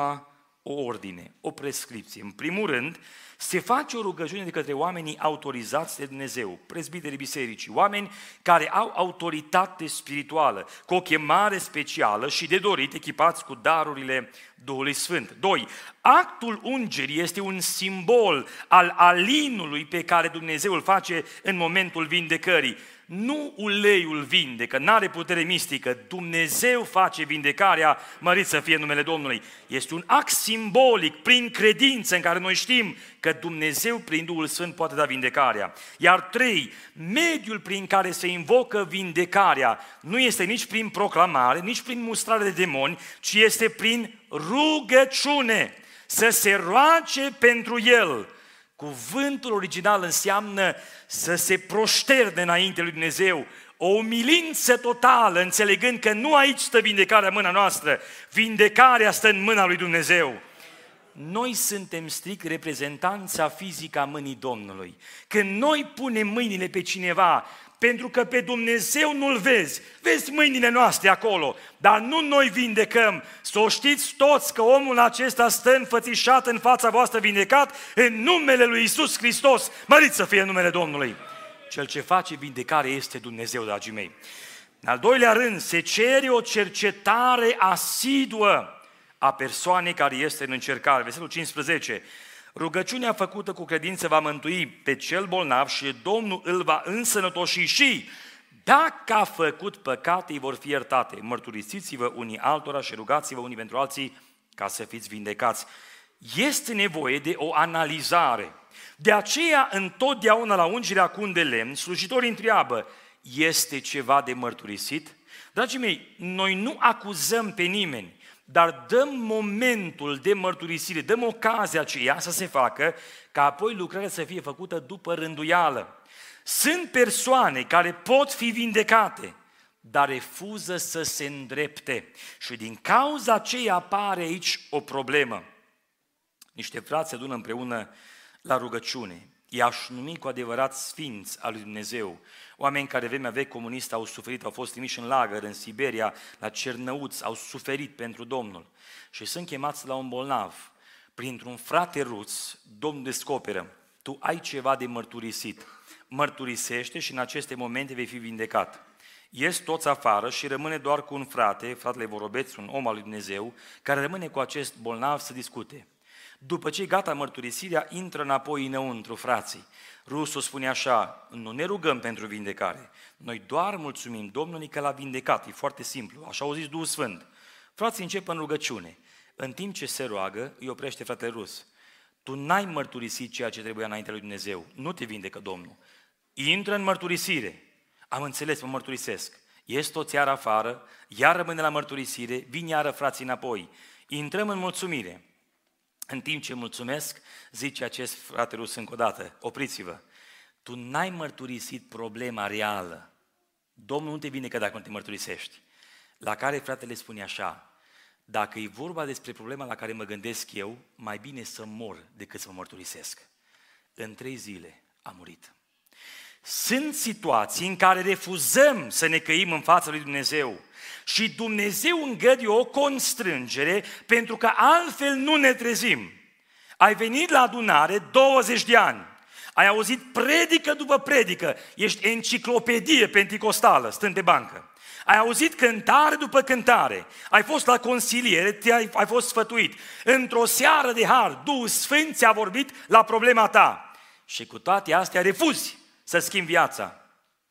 o ordine, o prescripție. În primul rând, se face o rugăciune de către oamenii autorizați de Dumnezeu, prezbiterii bisericii, oameni care au autoritate spirituală, cu o chemare specială și de dorit echipați cu darurile Duhului Sfânt. Doi, actul ungerii este un simbol al alinului pe care Dumnezeu îl face în momentul vindecării nu uleiul vindecă, nu are putere mistică, Dumnezeu face vindecarea, mărit să fie numele Domnului. Este un act simbolic, prin credință, în care noi știm că Dumnezeu, prin Duhul Sfânt, poate da vindecarea. Iar trei, mediul prin care se invocă vindecarea nu este nici prin proclamare, nici prin mustrare de demoni, ci este prin rugăciune. Să se roage pentru el, Cuvântul original înseamnă să se proșterne înainte lui Dumnezeu, o umilință totală, înțelegând că nu aici stă vindecarea în mâna noastră, vindecarea stă în mâna lui Dumnezeu. Noi suntem strict reprezentanța fizică a mâinii Domnului. Când noi punem mâinile pe cineva, pentru că pe Dumnezeu nu-L vezi. Vezi mâinile noastre acolo, dar nu noi vindecăm. Să o știți toți că omul acesta stă înfățișat în fața voastră vindecat în numele lui Isus Hristos. Mărit să fie numele Domnului. Cel ce face vindecare este Dumnezeu, dragii mei. În al doilea rând, se cere o cercetare asiduă a persoanei care este în încercare. Versetul 15. Rugăciunea făcută cu credință va mântui pe cel bolnav și Domnul îl va însănătoși și dacă a făcut păcate, îi vor fi iertate. Mărturisiți-vă unii altora și rugați-vă unii pentru alții ca să fiți vindecați. Este nevoie de o analizare. De aceea, întotdeauna la ungerea cu un de lemn, slujitorii întreabă, este ceva de mărturisit? Dragii mei, noi nu acuzăm pe nimeni, dar dăm momentul de mărturisire, dăm ocazia aceea să se facă, ca apoi lucrarea să fie făcută după rânduială. Sunt persoane care pot fi vindecate, dar refuză să se îndrepte. Și din cauza aceea apare aici o problemă. Niște frați se adună împreună la rugăciune. I-aș numi cu adevărat sfinți al lui Dumnezeu. Oameni care vremea vechi comunist au suferit, au fost trimiși în lagăr, în Siberia, la Cernăuți, au suferit pentru Domnul. Și sunt chemați la un bolnav. Printr-un frate ruț, Domnul descoperă, tu ai ceva de mărturisit. Mărturisește și în aceste momente vei fi vindecat. Ies toți afară și rămâne doar cu un frate, fratele Vorobeț, un om al lui Dumnezeu, care rămâne cu acest bolnav să discute. După ce gata mărturisirea, intră înapoi înăuntru, frații. Rusul spune așa, nu ne rugăm pentru vindecare, noi doar mulțumim Domnului că l-a vindecat, e foarte simplu, așa au zis Duhul Sfânt. Frații încep în rugăciune. În timp ce se roagă, îi oprește fratele rus. Tu n-ai mărturisit ceea ce trebuia înaintea lui Dumnezeu, nu te vindecă Domnul. Intră în mărturisire. Am înțeles, mă mărturisesc. Ies toți iar afară, iar rămâne la mărturisire, vin iară frații înapoi. Intrăm în mulțumire. În timp ce mulțumesc, zice acest frate rus încă o dată, opriți-vă, tu n-ai mărturisit problema reală. Domnul nu te vine că dacă nu te mărturisești. La care fratele spune așa, dacă e vorba despre problema la care mă gândesc eu, mai bine să mor decât să mă mărturisesc. În trei zile a murit. Sunt situații în care refuzăm să ne căim în fața lui Dumnezeu și Dumnezeu îngăduie o constrângere pentru că altfel nu ne trezim. Ai venit la adunare 20 de ani, ai auzit predică după predică, ești enciclopedie penticostală, stând de bancă. Ai auzit cântare după cântare, ai fost la consiliere, te-ai, ai fost sfătuit. Într-o seară de har, Duhul Sfânt ți-a vorbit la problema ta. Și cu toate astea refuzi să schimbi viața.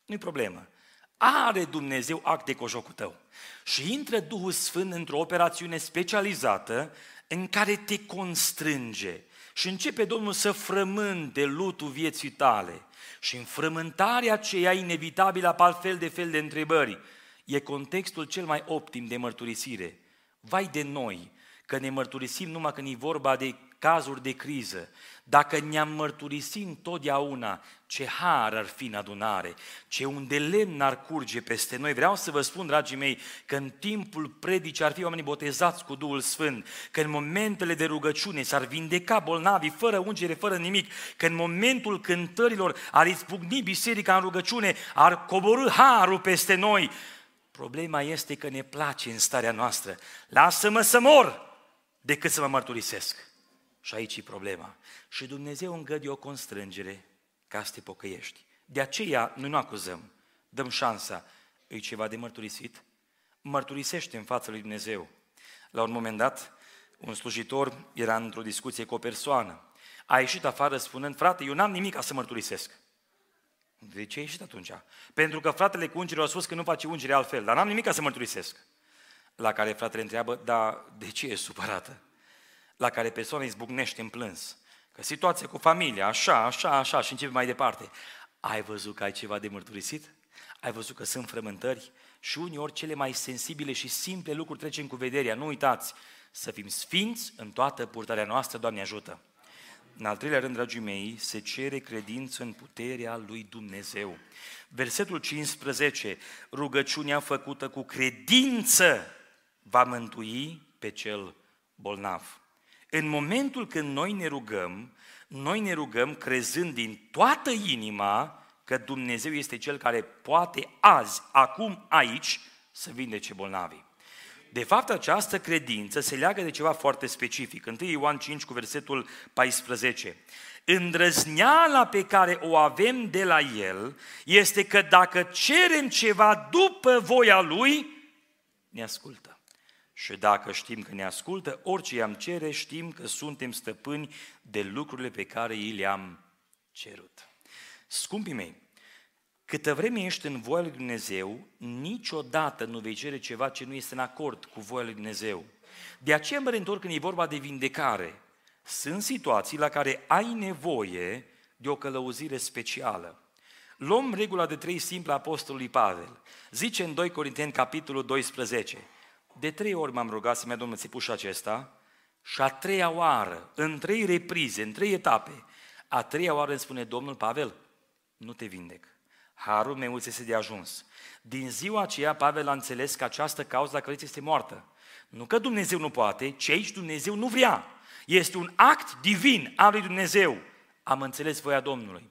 Nu-i problemă. Are Dumnezeu act de cojocul tău. Și intră Duhul Sfânt într-o operațiune specializată în care te constrânge și începe Domnul să frământe lutul vieții tale. Și în frământarea aceea inevitabilă apar fel de fel de întrebări. E contextul cel mai optim de mărturisire. Vai de noi, că ne mărturisim numai când e vorba de cazuri de criză, dacă ne-am mărturisit întotdeauna ce har ar fi în adunare, ce un de lemn ar curge peste noi, vreau să vă spun, dragii mei, că în timpul predicii ar fi oamenii botezați cu Duhul Sfânt, că în momentele de rugăciune s-ar vindeca bolnavii fără ungere, fără nimic, că în momentul cântărilor ar izbucni biserica în rugăciune, ar coborâ harul peste noi. Problema este că ne place în starea noastră. Lasă-mă să mor decât să mă mărturisesc. Și aici e problema. Și Dumnezeu îngăduie o constrângere ca să te pocăiești. De aceea noi nu acuzăm, dăm șansa. E ceva de mărturisit? Mărturisește în fața lui Dumnezeu. La un moment dat, un slujitor era într-o discuție cu o persoană. A ieșit afară spunând, frate, eu n-am nimic ca să mărturisesc. De ce ai ieșit atunci? Pentru că fratele cu ungerii au spus că nu face ungere altfel, dar n-am nimic ca să mărturisesc. La care fratele întreabă, dar de ce e supărată? La care persoana izbucnește în plâns. Că situația cu familia, așa, așa, așa și începe mai departe. Ai văzut că ai ceva de mărturisit? Ai văzut că sunt frământări? Și uneori cele mai sensibile și simple lucruri trecem cu vederea. Nu uitați, să fim sfinți în toată purtarea noastră, Doamne ajută! În al treilea rând, dragii mei, se cere credință în puterea lui Dumnezeu. Versetul 15, rugăciunea făcută cu credință va mântui pe cel bolnav. În momentul când noi ne rugăm, noi ne rugăm crezând din toată inima că Dumnezeu este Cel care poate azi, acum, aici, să vindece bolnavii. De fapt, această credință se leagă de ceva foarte specific. 1 Ioan 5 cu versetul 14. Îndrăzneala pe care o avem de la El este că dacă cerem ceva după voia Lui, ne ascultă. Și dacă știm că ne ascultă, orice i-am cere, știm că suntem stăpâni de lucrurile pe care i le-am cerut. Scumpii mei, câtă vreme ești în voia lui Dumnezeu, niciodată nu vei cere ceva ce nu este în acord cu voia lui Dumnezeu. De aceea mă reîntorc când e vorba de vindecare. Sunt situații la care ai nevoie de o călăuzire specială. Luăm regula de trei simplă a Apostolului Pavel. Zice în 2 Corinteni, capitolul 12, de trei ori m-am rugat să-mi Domnul țipușul acesta și a treia oară, în trei reprize, în trei etape, a treia oară îmi spune Domnul Pavel, nu te vindec. Harul meu ți este de ajuns. Din ziua aceea Pavel a înțeles că această cauză la căliță este moartă. Nu că Dumnezeu nu poate, ci aici Dumnezeu nu vrea. Este un act divin al lui Dumnezeu. Am înțeles voia Domnului.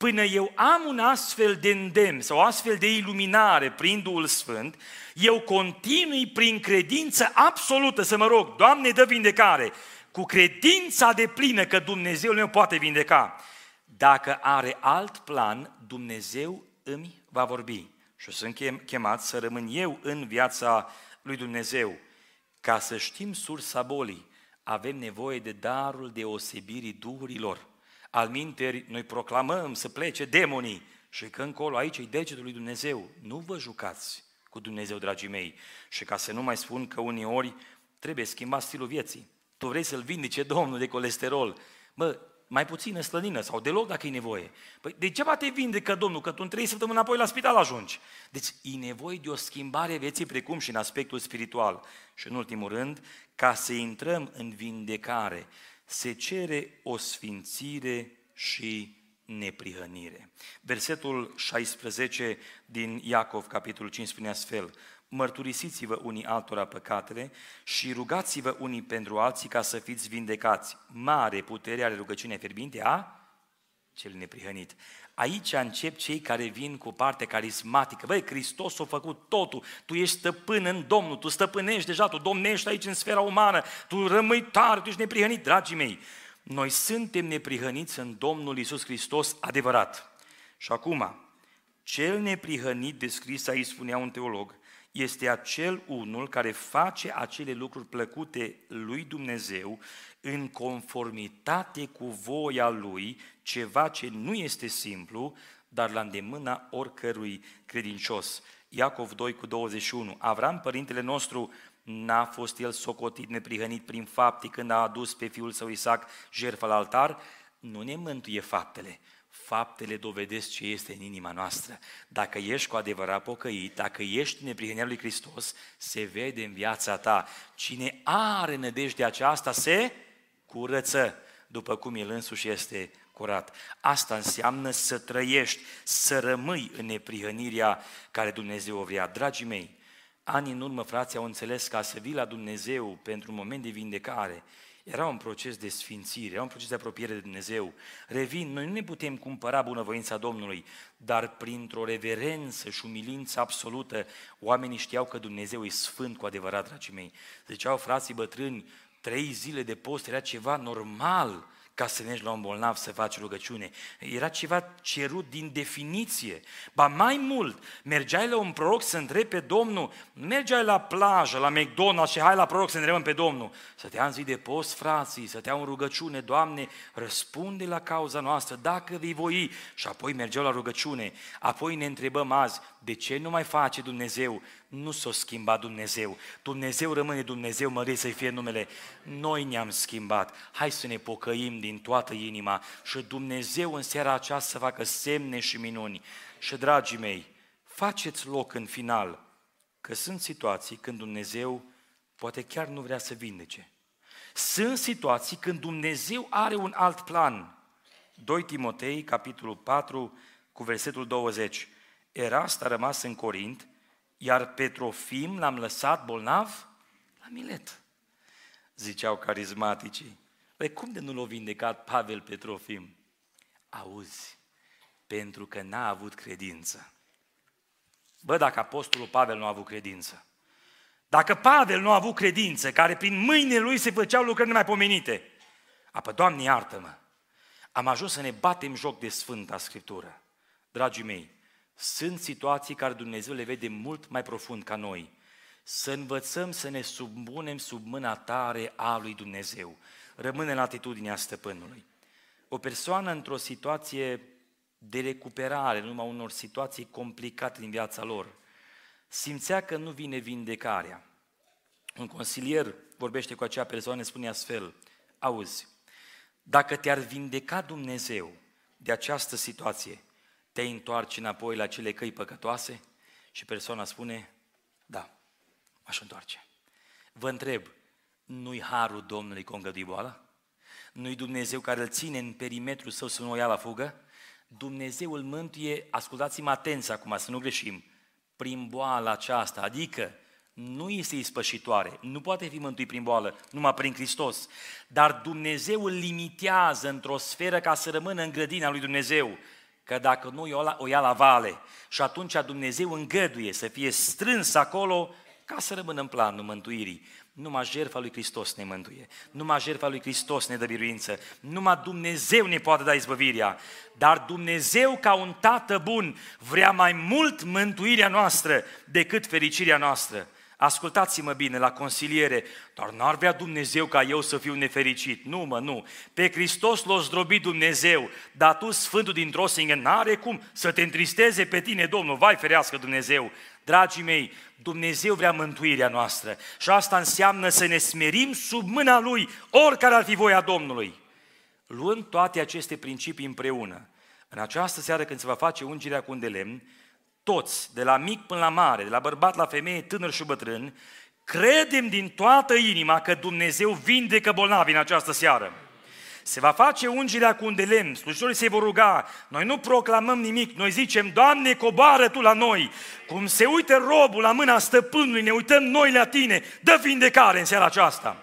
Până eu am un astfel de îndemn sau astfel de iluminare prin Duhul Sfânt, eu continui prin credință absolută să mă rog, Doamne, dă vindecare, cu credința de plină că Dumnezeu meu poate vindeca. Dacă are alt plan, Dumnezeu îmi va vorbi. Și o sunt chemat să rămân eu în viața lui Dumnezeu. Ca să știm sursa bolii, avem nevoie de darul deosebirii duhurilor. Al minteri, noi proclamăm să plece demonii și că încolo aici e degetul lui Dumnezeu. Nu vă jucați cu Dumnezeu, dragii mei. Și ca să nu mai spun că uneori trebuie schimbat stilul vieții. Tu vrei să-l vindece Domnul de colesterol. Mă, mai puțină slănină sau deloc dacă e nevoie. Păi degeaba te vindecă Domnul, că tu în trei săptămâni apoi la spital ajungi. Deci e nevoie de o schimbare vieții precum și în aspectul spiritual. Și în ultimul rând, ca să intrăm în vindecare, se cere o sfințire și neprihănire. Versetul 16 din Iacov, capitolul 5, spune astfel, mărturisiți-vă unii altora păcatele și rugați-vă unii pentru alții ca să fiți vindecați. Mare putere are rugăciunea fierbinte a cel neprihănit. Aici încep cei care vin cu parte carismatică. Băi, Hristos a făcut totul. Tu ești stăpân în Domnul, tu stăpânești deja, tu domnești aici în sfera umană, tu rămâi tare, tu ești neprihănit, dragii mei. Noi suntem neprihăniți în Domnul Isus Hristos adevărat. Și acum, cel neprihănit descris aici, spunea un teolog, este acel unul care face acele lucruri plăcute lui Dumnezeu în conformitate cu voia lui, ceva ce nu este simplu, dar la îndemâna oricărui credincios. Iacov 2 cu 21. Avram, părintele nostru, n-a fost el socotit neprihănit prin fapte când a adus pe fiul său Isaac jertfă la altar, nu ne mântuie faptele, faptele dovedesc ce este în inima noastră. Dacă ești cu adevărat pocăit, dacă ești neprihănirea lui Hristos, se vede în viața ta. Cine are nădejdea aceasta se curăță, după cum el însuși este curat. Asta înseamnă să trăiești, să rămâi în neprihănirea care Dumnezeu o vrea. Dragii mei, ani în urmă frații au înțeles ca să vii la Dumnezeu pentru un moment de vindecare, era un proces de sfințire, era un proces de apropiere de Dumnezeu. Revin, noi nu ne putem cumpăra bunăvoința Domnului, dar printr-o reverență și umilință absolută, oamenii știau că Dumnezeu e sfânt cu adevărat, dragii mei. Ziceau frații bătrâni, trei zile de post era ceva normal ca să mergi la un bolnav să faci rugăciune. Era ceva cerut din definiție. Ba mai mult, mergeai la un proroc să întrebi pe Domnul, mergeai la plajă, la McDonald's și hai la proroc să întrebăm pe Domnul. Să te în zi de post, frații, să te în rugăciune, Doamne, răspunde la cauza noastră, dacă vei voi. Și apoi mergeau la rugăciune. Apoi ne întrebăm azi, de ce nu mai face Dumnezeu? Nu s-a schimbat Dumnezeu. Dumnezeu rămâne Dumnezeu, mărit să-i fie numele. Noi ne-am schimbat. Hai să ne pocăim din toată inima și Dumnezeu în seara aceasta să facă semne și minuni. Și, dragii mei, faceți loc în final că sunt situații când Dumnezeu poate chiar nu vrea să vindece. Sunt situații când Dumnezeu are un alt plan. 2 Timotei, capitolul 4, cu versetul 20. Erast a rămas în Corint, iar Petrofim l-am lăsat bolnav la Milet. Ziceau carismaticii. Păi cum de nu l-a vindecat Pavel Petrofim? Auzi, pentru că n-a avut credință. Bă, dacă apostolul Pavel nu a avut credință, dacă Pavel nu a avut credință, care prin mâinile lui se făceau lucrări nemaipomenite, apă, Doamne, iartă-mă, am ajuns să ne batem joc de Sfânta Scriptură. Dragii mei, sunt situații care Dumnezeu le vede mult mai profund ca noi. Să învățăm să ne submunem sub mâna tare a lui Dumnezeu. Rămâne la atitudinea stăpânului. O persoană într-o situație de recuperare, numai unor situații complicate din viața lor, simțea că nu vine vindecarea. Un consilier vorbește cu acea persoană, spune astfel, auzi, Dacă te-ar vindeca Dumnezeu de această situație, te întoarci înapoi la cele căi păcătoase? Și persoana spune, da, aș întoarce. Vă întreb, nu-i harul Domnului că îngădui boala? Nu-i Dumnezeu care îl ține în perimetrul său să nu o ia la fugă? Dumnezeu îl mântuie, ascultați-mă atenți acum, să nu greșim, prin boala aceasta, adică nu este ispășitoare, nu poate fi mântuit prin boală, numai prin Hristos, dar Dumnezeu îl limitează într-o sferă ca să rămână în grădina lui Dumnezeu, că dacă nu o ia la vale și atunci Dumnezeu îngăduie să fie strâns acolo ca să rămână în planul mântuirii. Numai jertfa lui Hristos ne mântuie, numai jertfa lui Hristos ne dă biruință, numai Dumnezeu ne poate da izbăvirea, dar Dumnezeu ca un tată bun vrea mai mult mântuirea noastră decât fericirea noastră. Ascultați-mă bine la consiliere, dar n-ar vrea Dumnezeu ca eu să fiu nefericit. Nu, mă, nu. Pe Hristos l-a zdrobit Dumnezeu, dar tu, Sfântul din Trosingă, n-are cum să te întristeze pe tine, Domnul. Vai ferească Dumnezeu! Dragii mei, Dumnezeu vrea mântuirea noastră și asta înseamnă să ne smerim sub mâna Lui, oricare ar fi voia Domnului. Luând toate aceste principii împreună, în această seară când se va face ungerea cu un de lemn, toți, de la mic până la mare, de la bărbat la femeie, tânăr și bătrân, credem din toată inima că Dumnezeu vindecă bolnavi în această seară. Se va face ungerea cu un de lemn, slujitorii se vor ruga, noi nu proclamăm nimic, noi zicem, Doamne, coboară Tu la noi, cum se uită robul la mâna stăpânului, ne uităm noi la Tine, dă vindecare în seara aceasta.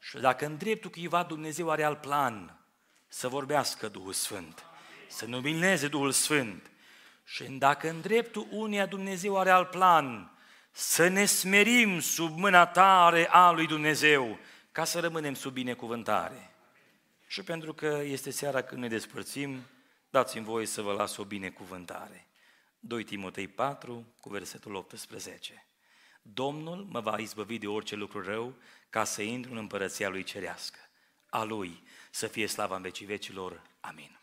Și dacă în dreptul cuiva Dumnezeu are alt plan, să vorbească Duhul Sfânt, să numineze Duhul Sfânt, și dacă în dreptul unia Dumnezeu are alt plan, să ne smerim sub mâna tare a lui Dumnezeu, ca să rămânem sub binecuvântare. Și pentru că este seara când ne despărțim, dați-mi voie să vă las o binecuvântare. 2 Timotei 4, cu versetul 18. Domnul mă va izbăvi de orice lucru rău, ca să intru în împărăția Lui Cerească. A Lui să fie slava în vecii vecilor. Amin.